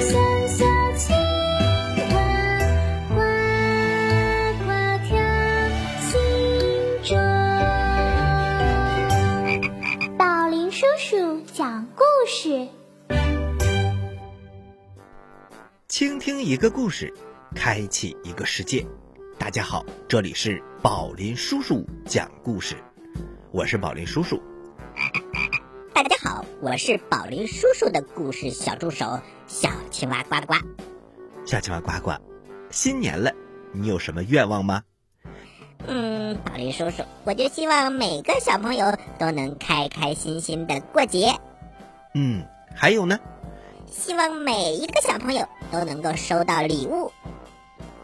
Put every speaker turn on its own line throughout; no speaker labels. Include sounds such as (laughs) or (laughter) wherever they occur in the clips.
小小青蛙呱呱跳宝林叔叔讲故事
倾听一个故事开启一个世界。大家好这里是宝林叔叔讲故事我是宝林叔叔。
我是宝林叔叔的故事小助手小青蛙呱呱。
小青蛙呱呱，新年了，你有什么愿望吗？
嗯，宝林叔叔，我就希望每个小朋友都能开开心心的过节。
嗯，还有呢？
希望每一个小朋友都能够收到礼物。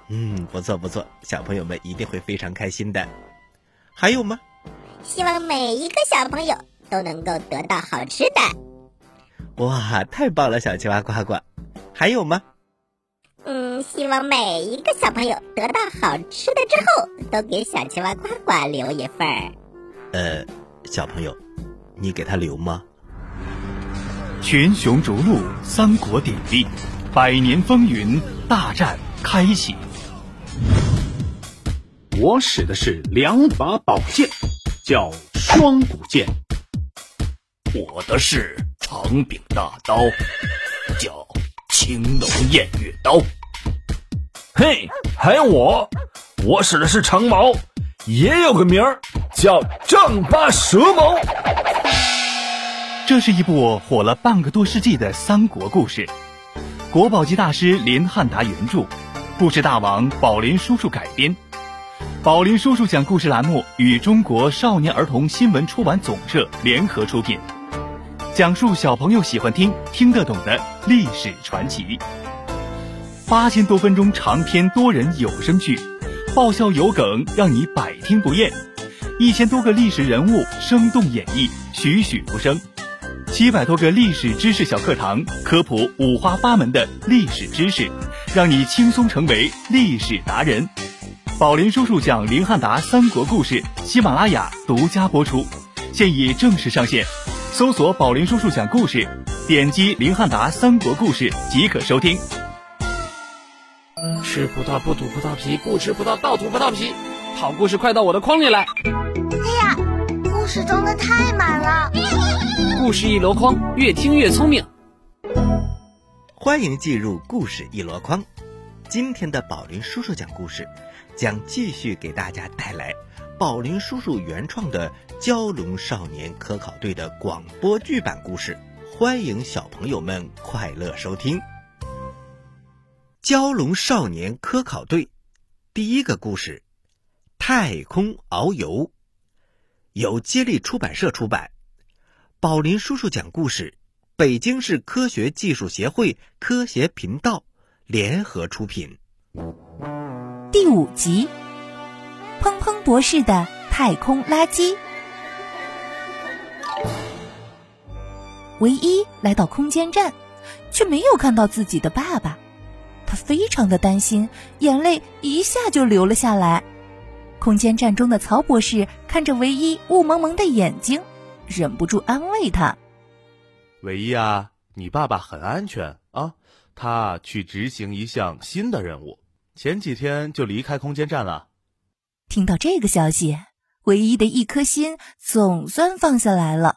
嗯，不错不错，小朋友们一定会非常开心的。还有吗？
希望每一个小朋友都能够得到好吃的。
哇，太棒了，小青蛙呱呱。还有吗？
嗯，希望每一个小朋友得到好吃的之后，都给小青蛙呱呱留一份儿。
呃，小朋友，你给他留吗？
群雄逐鹿，三国鼎立，百年风云大战开启。
我使的是两把宝剑，叫双股剑。
我的是长柄大刀，叫青龙偃月刀。
嘿，还有我，我使的是长矛，也有个名儿叫丈八蛇矛。
这是一部火了半个多世纪的三国故事，国宝级大师林汉达原著，故事大王宝林叔叔改编。宝林叔叔讲故事栏目与中国少年儿童新闻出版总社联合出品，讲述小朋友喜欢听、听得懂的历史传奇。八千多分钟长篇多人有声剧，爆笑有梗，让你百听不厌。一千多个历史人物生动演绎，栩栩如生。七百多个历史知识小课堂，科普五花八门的历史知识，让你轻松成为历史达人。宝林叔叔讲林汉达三国故事，喜马拉雅独家播出，现已正式上线。搜索“宝林叔叔讲故事”，点击林汉达三国故事即可收听。
吃葡萄不吐葡萄皮，不吃葡萄倒吐葡萄皮。好故事快到我的筐里来！
哎呀，故事装的太满了。
故事一箩筐，越听越聪明。
欢迎进入故事一箩筐。今天的宝林叔叔讲故事，将继续给大家带来宝林叔叔原创的《蛟龙少年科考队》的广播剧版故事。欢迎小朋友们快乐收听《蛟龙少年科考队》第一个故事：太空遨游，由接力出版社出版。宝林叔叔讲故事，北京市科学技术协会科协频道联合出品。
第五集，砰砰博士的太空垃圾。唯一来到空间站，却没有看到自己的爸爸，他非常的担心，眼泪一下就流了下来。空间站中的曹博士看着唯一雾蒙蒙的眼睛。忍不住安慰他：“
唯一啊，你爸爸很安全啊，他去执行一项新的任务，前几天就离开空间站了。”
听到这个消息，唯一的一颗心总算放下来了。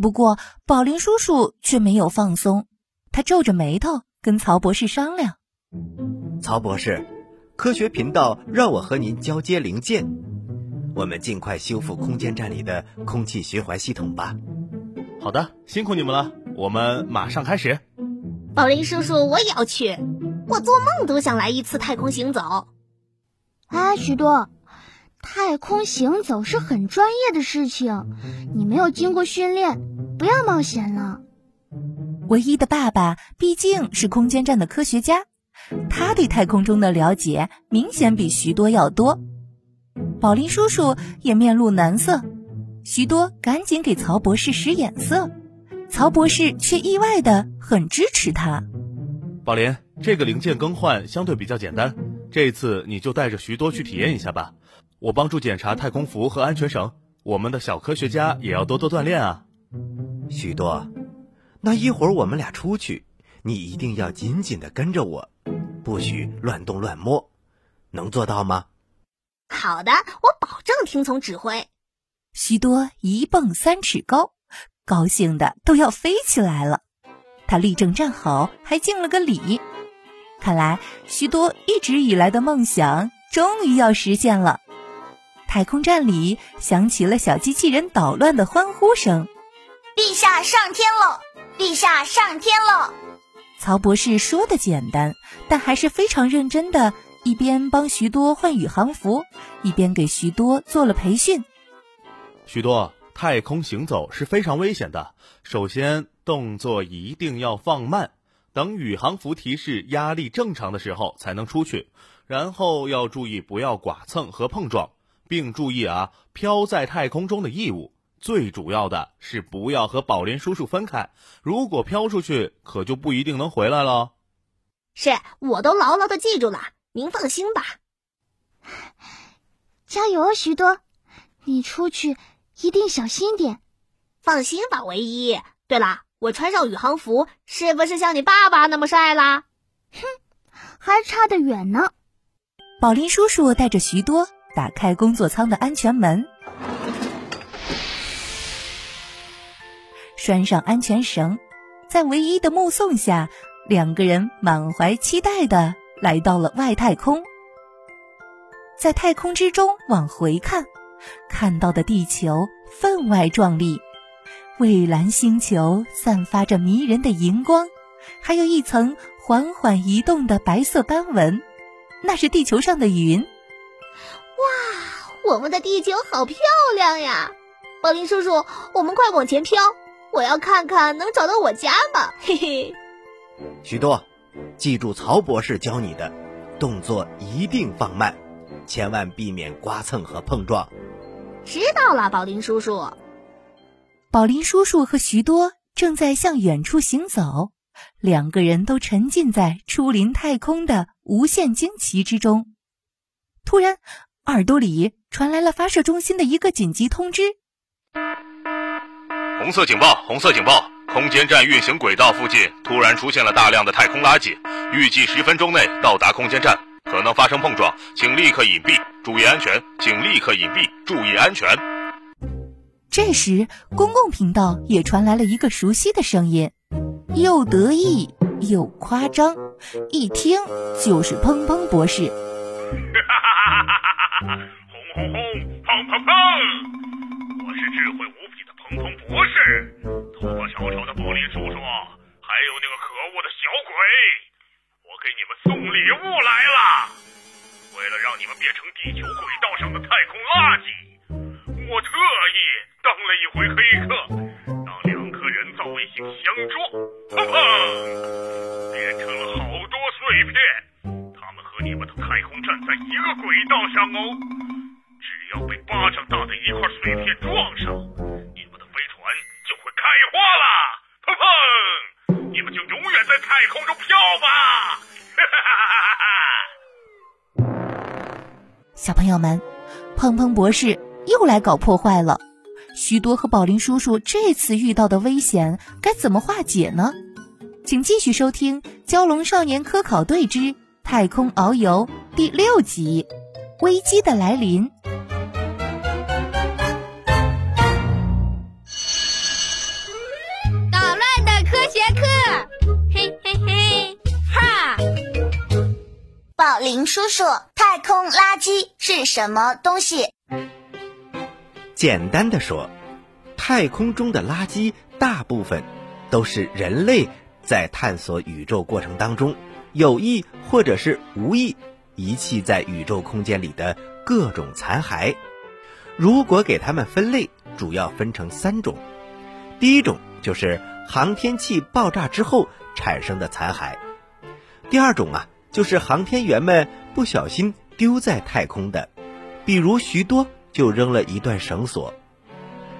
不过，宝林叔叔却没有放松，他皱着眉头跟曹博士商量：“
曹博士，科学频道让我和您交接零件。”我们尽快修复空间站里的空气循环系统吧。
好的，辛苦你们了，我们马上开始。
宝林叔叔，我也要去，我做梦都想来一次太空行走。
哎，许多，太空行走是很专业的事情，你没有经过训练，不要冒险了。
唯一的爸爸毕竟是空间站的科学家，他对太空中的了解明显比徐多要多。宝林叔叔也面露难色，徐多赶紧给曹博士使眼色，曹博士却意外的很支持他。
宝林，这个零件更换相对比较简单，这次你就带着徐多去体验一下吧。我帮助检查太空服和安全绳，我们的小科学家也要多多锻炼啊。
许多，那一会儿我们俩出去，你一定要紧紧的跟着我，不许乱动乱摸，能做到吗？
好的，我保证听从指挥。
许多一蹦三尺高，高兴的都要飞起来了。他立正站好，还敬了个礼。看来许多一直以来的梦想终于要实现了。太空站里响起了小机器人捣乱的欢呼声：“
陛下上天了！陛下上天了！”
曹博士说的简单，但还是非常认真的，一边帮徐多换宇航服，一边给徐多做了培训。
徐多，太空行走是非常危险的，首先动作一定要放慢。等宇航服提示压力正常的时候才能出去，然后要注意不要剐蹭和碰撞，并注意啊飘在太空中的异物。最主要的是不要和宝林叔叔分开，如果飘出去，可就不一定能回来了。
是，我都牢牢的记住了，您放心吧。
加油，徐多，你出去一定小心点。
放心吧，唯一。对了。我穿上宇航服，是不是像你爸爸那么帅啦？
哼，还差得远呢。
宝林叔叔带着徐多打开工作舱的安全门，拴上安全绳，在唯一的目送下，两个人满怀期待的来到了外太空。在太空之中往回看，看到的地球分外壮丽。蔚蓝星球散发着迷人的荧光，还有一层缓缓移动的白色斑纹，那是地球上的云。
哇，我们的地球好漂亮呀！宝林叔叔，我们快往前飘，我要看看能找到我家吗？(laughs) 嘿嘿。
许多，记住曹博士教你的，动作一定放慢，千万避免刮蹭和碰撞。
知道了，宝林叔叔。
宝林叔叔和徐多正在向远处行走，两个人都沉浸在初临太空的无限惊奇之中。突然，耳朵里传来了发射中心的一个紧急通知：“
红色警报！红色警报！空间站运行轨道附近突然出现了大量的太空垃圾，预计十分钟内到达空间站，可能发生碰撞，请立刻隐蔽，注意安全！请立刻隐蔽，注意安全！”
这时，公共频道也传来了一个熟悉的声音，又得意又夸张，一听就是砰砰博士。
哈哈哈哈哈！
博士又来搞破坏了。许多和宝林叔叔这次遇到的危险该怎么化解呢？请继续收听《蛟龙少年科考队之太空遨游》第六集《危机的来临》。
捣乱的科学课，嘿嘿嘿，哈！宝林叔叔，太空垃圾是什么东西？
简单的说，太空中的垃圾大部分都是人类在探索宇宙过程当中有意或者是无意遗弃在宇宙空间里的各种残骸。如果给它们分类，主要分成三种。第一种就是航天器爆炸之后产生的残骸。第二种啊，就是航天员们不小心丢在太空的，比如许多。就扔了一段绳索，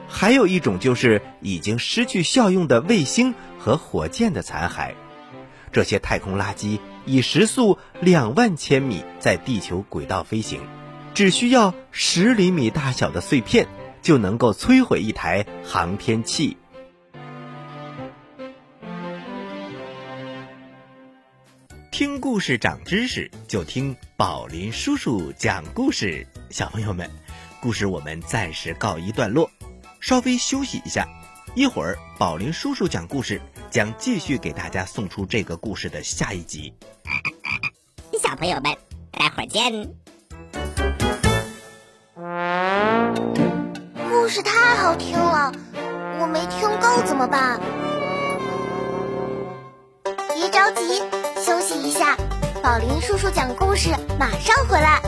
还有一种就是已经失去效用的卫星和火箭的残骸。这些太空垃圾以时速两万千米在地球轨道飞行，只需要十厘米大小的碎片就能够摧毁一台航天器。听故事长知识，就听宝林叔叔讲故事，小朋友们。故事我们暂时告一段落，稍微休息一下，一会儿宝林叔叔讲故事将继续给大家送出这个故事的下一集。
小朋友们，待会儿见。
故事太好听了，我没听够怎么办？别着急，休息一下。宝林叔叔讲故事，马上回来。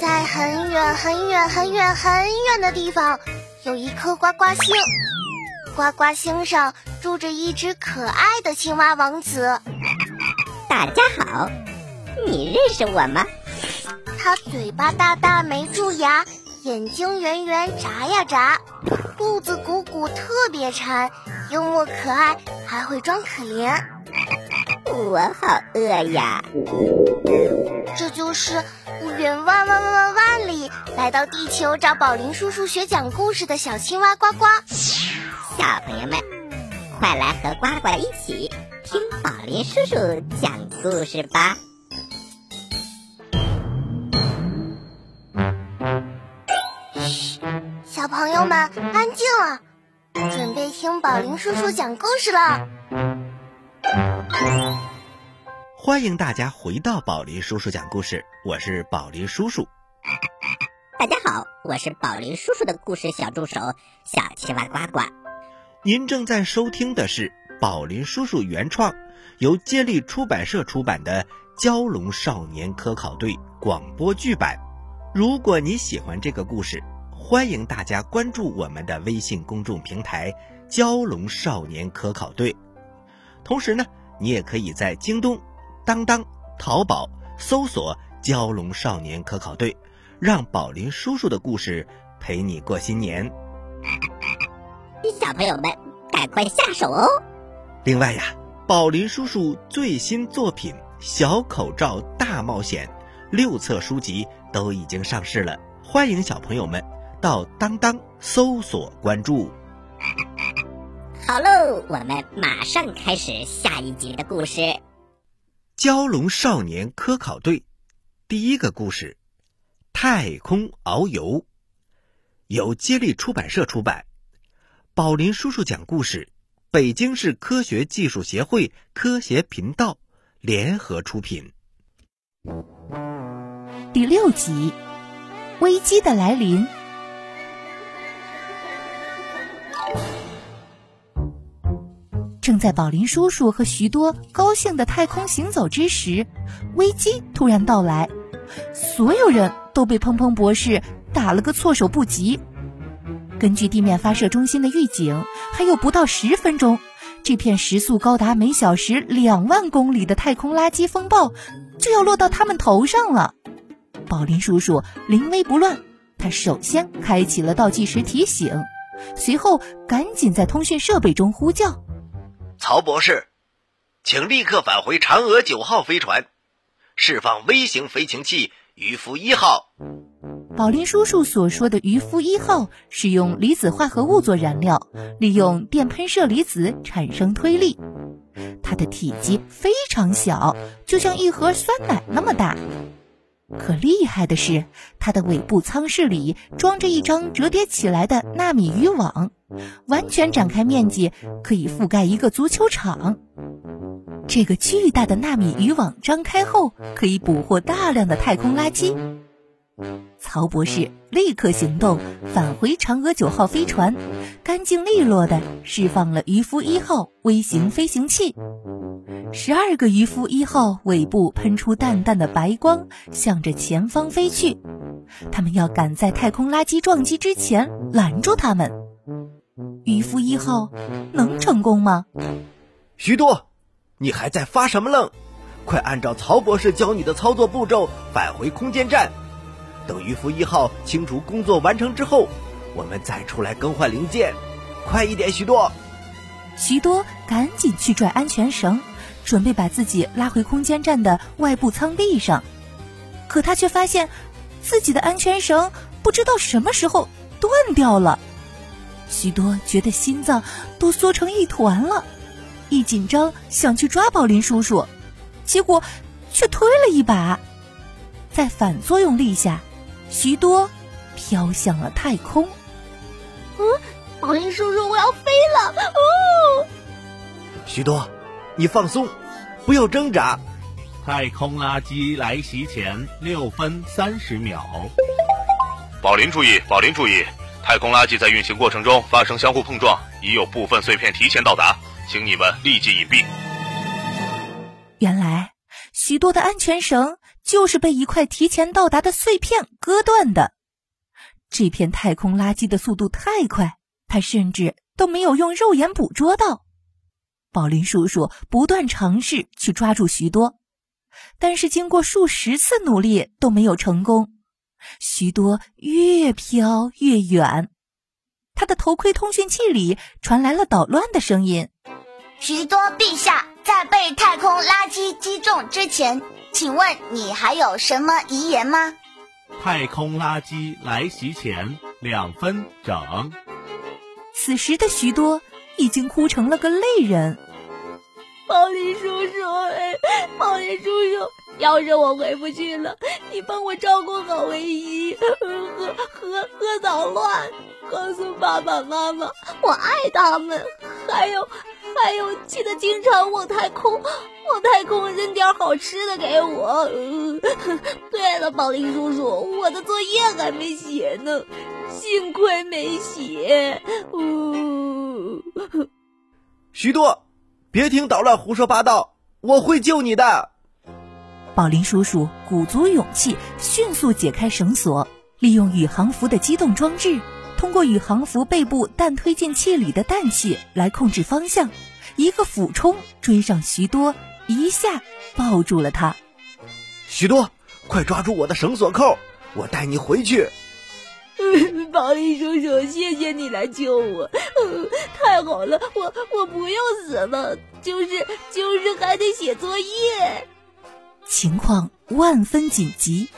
在很远很远很远很远的地方，有一颗呱呱星。呱呱星上住着一只可爱的青蛙王子。
大家好，你认识我吗？
他嘴巴大大没蛀牙，眼睛圆圆眨呀眨，肚子鼓鼓特别馋，幽默可爱，还会装可怜。
我好饿呀！
这就是远万万万万里来到地球找宝林叔叔学讲故事的小青蛙呱呱。
小朋友们，快来和呱呱一起听宝林叔叔讲故事吧！
朋友们安静了，准备听宝林叔叔讲故事了。
欢迎大家回到宝林叔叔讲故事，我是宝林叔叔。
大家好，我是宝林叔叔的故事小助手小青蛙呱呱。
您正在收听的是宝林叔叔原创，由接力出版社出版的《蛟龙少年科考队》广播剧版。如果你喜欢这个故事，欢迎大家关注我们的微信公众平台“蛟龙少年科考队”。同时呢，你也可以在京东、当当、淘宝搜索“蛟龙少年科考队”，让宝林叔叔的故事陪你过新年。
小朋友们，赶快下手哦！
另外呀，宝林叔叔最新作品《小口罩大冒险》六册书籍都已经上市了，欢迎小朋友们到当当搜索关注。
好喽，我们马上开始下一集的故事。
《蛟龙少年科考队》第一个故事：太空遨游，由接力出版社出版。宝林叔叔讲故事，北京市科学技术协会科协频道联合出品。
第六集：危机的来临。正在宝林叔叔和许多高兴的太空行走之时，危机突然到来，所有人都被砰砰博士打了个措手不及。根据地面发射中心的预警，还有不到十分钟，这片时速高达每小时两万公里的太空垃圾风暴就要落到他们头上了。宝林叔叔临危不乱，他首先开启了倒计时提醒，随后赶紧在通讯设备中呼叫。
曹博士，请立刻返回嫦娥九号飞船，释放微型飞行器渔夫一号。
宝林叔叔所说的渔夫一号是用离子化合物做燃料，利用电喷射离子产生推力。它的体积非常小，就像一盒酸奶那么大。可厉害的是，它的尾部舱室里装着一张折叠起来的纳米渔网，完全展开面积可以覆盖一个足球场。这个巨大的纳米渔网张开后，可以捕获大量的太空垃圾。曹博士立刻行动，返回嫦娥九号飞船，干净利落地释放了渔夫一号微型飞行器。十二个渔夫一号尾部喷出淡淡的白光，向着前方飞去。他们要赶在太空垃圾撞击之前拦住他们。渔夫一号能成功吗？
徐多，你还在发什么愣？快按照曹博士教你的操作步骤返回空间站。等渔夫一号清除工作完成之后，我们再出来更换零件。快一点，许多！
许多赶紧去拽安全绳。准备把自己拉回空间站的外部舱壁上，可他却发现自己的安全绳不知道什么时候断掉了。许多觉得心脏都缩成一团了，一紧张想去抓宝林叔叔，结果却推了一把，在反作用力下，许多飘向了太空。
嗯，宝林叔叔，我要飞了！哦，
许多。
你放松，不要挣扎。
太空垃圾来袭前六分三十秒。
宝林注意，宝林注意，太空垃圾在运行过程中发生相互碰撞，已有部分碎片提前到达，请你们立即隐蔽。
原来，许多的安全绳就是被一块提前到达的碎片割断的。这片太空垃圾的速度太快，他甚至都没有用肉眼捕捉到。宝林叔叔不断尝试去抓住许多，但是经过数十次努力都没有成功。许多越飘越远，他的头盔通讯器里传来了捣乱的声音：“
许多陛下，在被太空垃圾击中之前，请问你还有什么遗言吗？”
太空垃圾来袭前两分整。
此时的许多已经哭成了个泪人。
暴力叔叔，暴力叔叔，要是我回不去了，你帮我照顾好唯一，和和和捣乱，告诉爸爸妈妈我爱他们，还有还有，记得经常往太空往太空扔点好吃的给我。(laughs) 对了，宝林叔叔，我的作业还没写呢，幸亏没写。
徐 (laughs) 多。别听捣乱胡说八道，我会救你的。
宝林叔叔鼓足勇气，迅速解开绳索，利用宇航服的机动装置，通过宇航服背部氮推进器里的氮气来控制方向，一个俯冲追上徐多，一下抱住了他。
许多，快抓住我的绳索扣，我带你回去。
宝林叔叔，谢谢你来救我，嗯 (laughs) 太好了，我我不用死了，就是就是还得写作业。
情况万分紧急，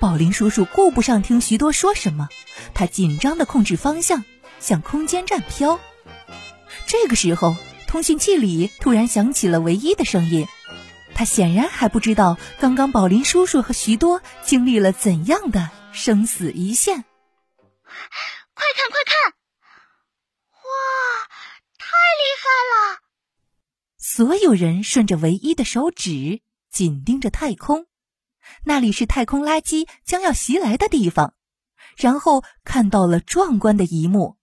宝林叔叔顾不上听徐多说什么，他紧张的控制方向，向空间站飘。这个时候，通讯器里突然响起了唯一的声音，他显然还不知道刚刚宝林叔叔和徐多经历了怎样的生死一线。
快看快看！哇，太厉害了！
所有人顺着唯一的手指，紧盯着太空，那里是太空垃圾将要袭来的地方。然后看到了壮观的一幕：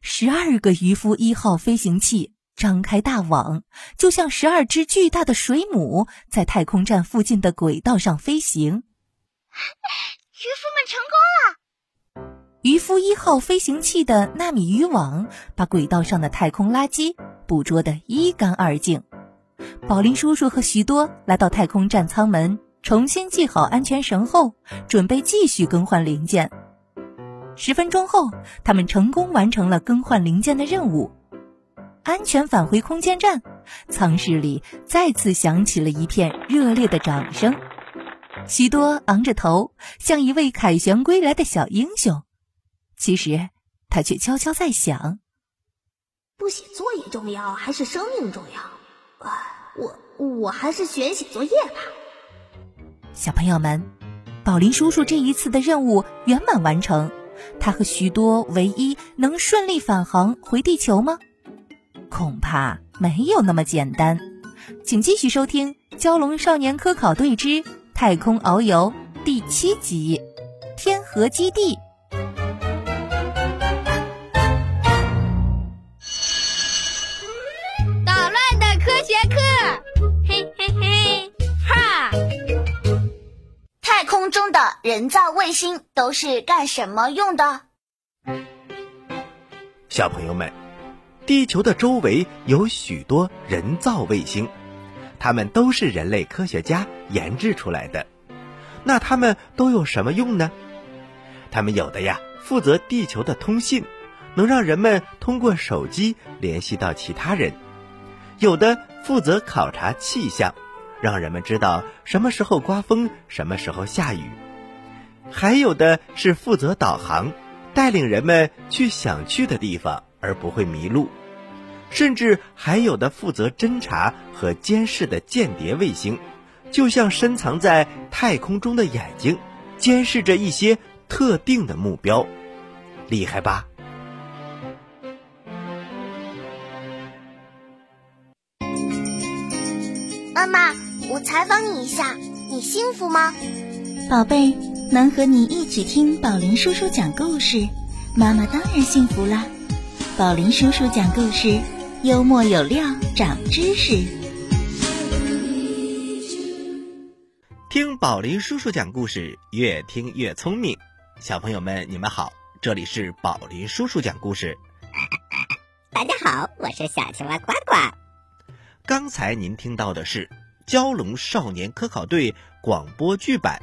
十二个渔夫一号飞行器张开大网，就像十二只巨大的水母，在太空站附近的轨道上飞行。
渔夫们成功了！
渔夫一号飞行器的纳米渔网把轨道上的太空垃圾捕捉得一干二净。宝林叔叔和许多来到太空站舱门，重新系好安全绳后，准备继续更换零件。十分钟后，他们成功完成了更换零件的任务，安全返回空间站。舱室里再次响起了一片热烈的掌声。许多昂着头，像一位凯旋归来的小英雄。其实，他却悄悄在想：
不写作业重要还是生命重要？我我还是选写作业吧。
小朋友们，宝林叔叔这一次的任务圆满完成，他和许多唯一能顺利返航回地球吗？恐怕没有那么简单。请继续收听《蛟龙少年科考队之太空遨游》第七集《天河基地》。
捣乱的科学课，嘿嘿嘿，哈！
太空中的人造卫星都是干什么用的？
小朋友们，地球的周围有许多人造卫星，它们都是人类科学家研制出来的。那它们都有什么用呢？它们有的呀，负责地球的通信，能让人们通过手机联系到其他人；有的负责考察气象。让人们知道什么时候刮风，什么时候下雨。还有的是负责导航，带领人们去想去的地方，而不会迷路。甚至还有的负责侦察和监视的间谍卫星，就像深藏在太空中的眼睛，监视着一些特定的目标。厉害吧？
妈妈，我采访你一下，你幸福吗？
宝贝，能和你一起听宝林叔叔讲故事，妈妈当然幸福啦。宝林叔叔讲故事，幽默有料，长知识。
听宝林叔叔讲故事，越听越聪明。小朋友们，你们好，这里是宝林叔叔讲故事。
大家好，我是小青蛙呱呱。
刚才您听到的是蛟龙少年科考队广播剧版。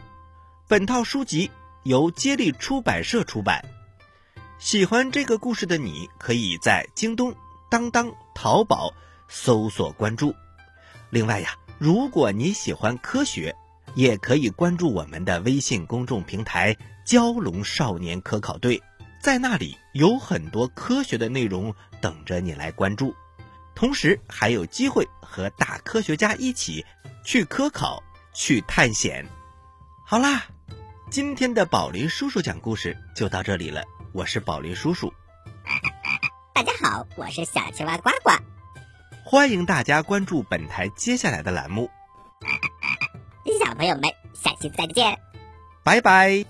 本套书籍由接力出版社出版。喜欢这个故事的你，可以在京东、当当、淘宝搜索关注。另外呀，如果你喜欢科学，也可以关注我们的微信公众平台“蛟龙少年科考队”，在那里有很多科学的内容等着你来关注，同时还有机会和大科学家一起去科考、去探险。好啦。今天的宝林叔叔讲故事就到这里了，我是宝林叔叔。
大家好，我是小青蛙呱呱。
欢迎大家关注本台接下来的栏目。(laughs)
小朋友们，下期再见，
拜拜。